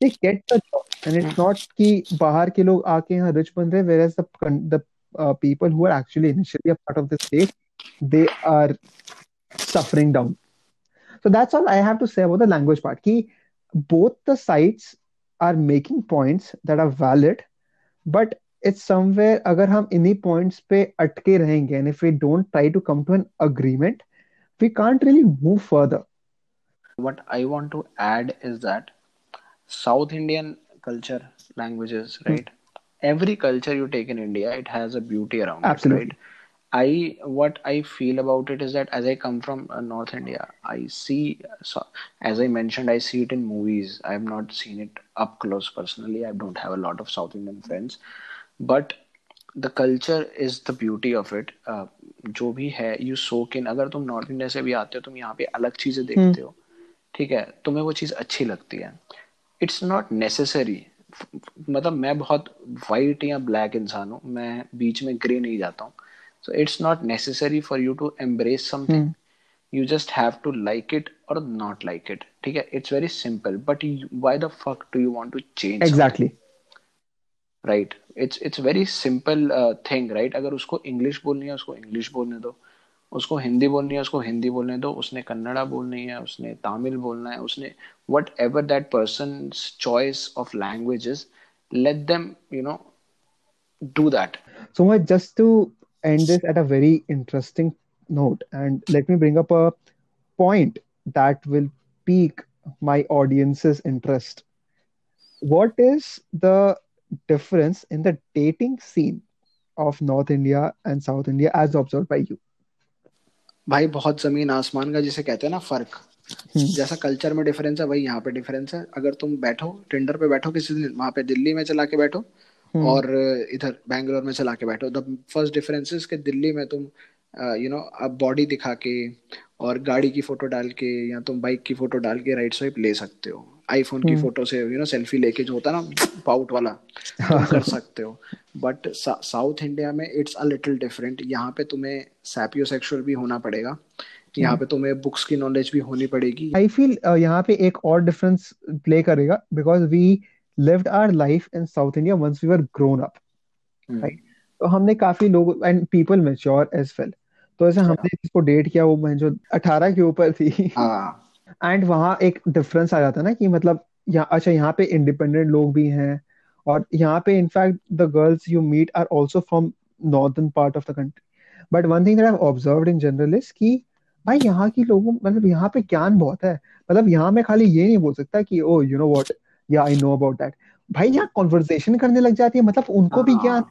they get the job and it's
hmm
not कि बाहर के लोग आके यहाँ rich बन रहे हैं whereas the con- the uh, people who are actually initially a part of the state they are suffering down so that's all I have to say about the language part कि both the sides are making points that are valid but it's somewhere अगर हम इन्हीं points पे अटके रहेंगे and if we don't try to come to an agreement we can't really move further
what I want to add is that South Indian culture, languages,
Hmm.
right? Every culture you take in India, it has a beauty around it, right?
absolutely
I what I feel about it is that as I come from uh, North India, I see so as I mentioned, I see it in movies. I have not seen it up close personally. I don't have a lot of South Indian friends, but the culture is the beauty of it. Uh, जो भी है you soak in. अगर तुम north India से भी आते हो तुम यहाँ पे अलग चीजें देखते हो ठीक है तुम्हें वो चीज अच्छी लगती है इट्स नॉट नेसेसरी मतलब मैं बहुत वाइट या ब्लैक इंसान हूँ। मैं बीच में ग्रे नहीं जाता हूँ। So it's not necessary for you to embrace something you just have to like it और नॉट लाइक इट ठीक है? It's very simple but why the fuck do you want to change
actually
right it's it's very simple thing right अगर उसको English बोलनी है उसको English बोलने दो। उसको हिंदी बोलनी है उसको हिंदी बोलने दो उसने कन्नड़ा बोलनी है उसने तमिल बोलना है उसने whatever that person choice of languages let them you know do that
so much just to end this at a very interesting note and let me bring up a point that will pique my audience's interest. What is the difference in the dating scene of North India and South India as observed by you?
भाई बहुत ज़मीन आसमान का जिसे कहते हैं ना फ़र्क। जैसा कल्चर में डिफरेंस है वही यहाँ पे डिफरेंस है। अगर तुम बैठो टेंडर पे बैठो किसी दिन वहाँ पे दिल्ली में चला के बैठो हम्म। और इधर बैंगलोर में चला के बैठो। द फ़र्स्ट डिफरेंस इज़ कि दिल्ली में तुम यू नो अब बॉडी दिखा के और गाड़ी की फ़ोटो डाल के या तुम बाइक की फ़ोटो डाल के राइट स्वाइप ले सकते हो। आईफोन की फ़ोटो हम्म। से यू नो सेल्फी लेके जो होता है ना पाउट वाला तुम कर सकते हो। बट साउथ इंडिया में इट्स अ लिटिल डिफरेंट यहाँ पे तुम्हें सैपियो सेक्सुअल भी होना पड़ेगा। यहाँ पे तुम्हें बुक्स की नॉलेज भी होनी पड़ेगी।
आई फील यहाँ पे एक और डिफरेंस प्ले करेगा because we lived our life in south India we were grown up, hmm. right? तो हमने काफ़ी लोग and people mature as well तो ऐसे हमने जिसको डेट किया वो मैं जो अठारह के ऊपर थी। एंड हाँ। वहाँ एक डिफरेंस आ जाता है ना कि मतलब यहाँ अच्छा यहाँ पे इंडिपेंडेंट लोग भी हैं और यहाँ पे in fact the girls you meet are also from northern part of the country but one thing that I observed in general is कि भाई यहाँ की लोगों मतलब यहाँ पे ज्ञान बहुत है। मतलब यहाँ में खाली ये नहीं बोल सकता कि ओ यू नो वॉट या आई नो अबाउट दैट भाई यहाँ कॉन्वर्जेशन करने लग जाती है मतलब उनको भी ज्ञान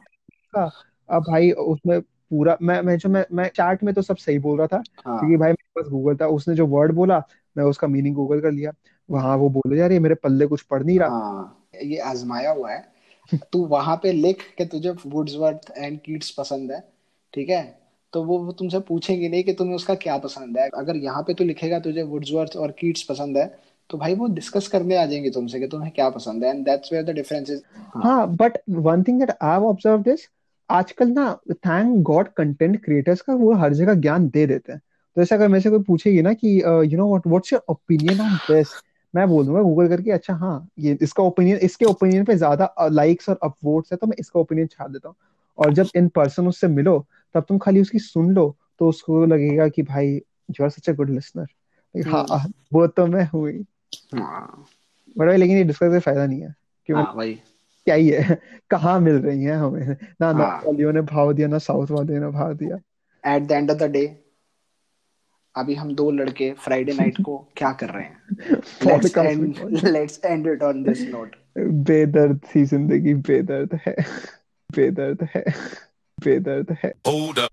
हाँ। अब भाई उसमें पूरा मैं मैं जो मैं मैं चैट में तो सब सही बोल रहा था हाँ. क्योंकि भाई मेरे पास गूगल था उसने जो वर्ड बोला मैं उसका मीनिंग गूगल कर लिया। वहाँ वो बोले जा रही है मेरे पल्ले कुछ पढ़ नहीं रहा।
हाँ, ये आजमाया हुआ है। तू वहाँ पे लिख के तुझे वुड्सवर्थ एंड कीट्स पसंद है ठीक है? तो वो, वो तुमसे पूछेंगे नहीं कि तुम्हें उसका क्या पसंद है। अगर यहाँ पे तू लिखेगा तुझे वुड्सवर्थ और कीट्स पसंद है तो भाई वो डिस्कस करने आ जाएँगे तुमसे कि तुम्हें क्या पसंद है and that's where the difference is
हाँ but one thing that I have observed is आजकल ना थैंक गॉड कंटेंट क्रिएटर्स का वो हर जगह ज्ञान दे देते हैं। तो ऐसा अगर मेरे से कोई पूछेगी ना कि you know what what's your opinion on this मैं बोल दूँगा गूगल करके अच्छा हाँ ये इसका ओपिनियन इसके ओपिनियन पे ज़्यादा लाइक्स और अपवोट्स है तो मैं इसका ओपिनियन छाप देता हूँ। और जब इन पर्सन उससे मिलो तब तुम खाली उसकी सुन लो तो उसको लगेगा कि भाई you are such a good listener हाँ वो तो मैं हुई हाँ। बट भाई लेकिन ये डिस्कस करके फ़ायदा नहीं है। क्यों? हाँ भाई। क्या ही है कहाँ मिल रही है हमें? ना नॉर्थ हाँ। वालियों ने भाव दिया ना साउथ वालियों ने भाव दिया।
At the end of the day अभी हम दो लड़के फ्राइडे नाइट को क्या कर रहे हैं? Let's end let's end it on this note
बेदर्द थी ज़िंदगी बेदर्द है। बेदर्द है। बेदर्द है। Hold up.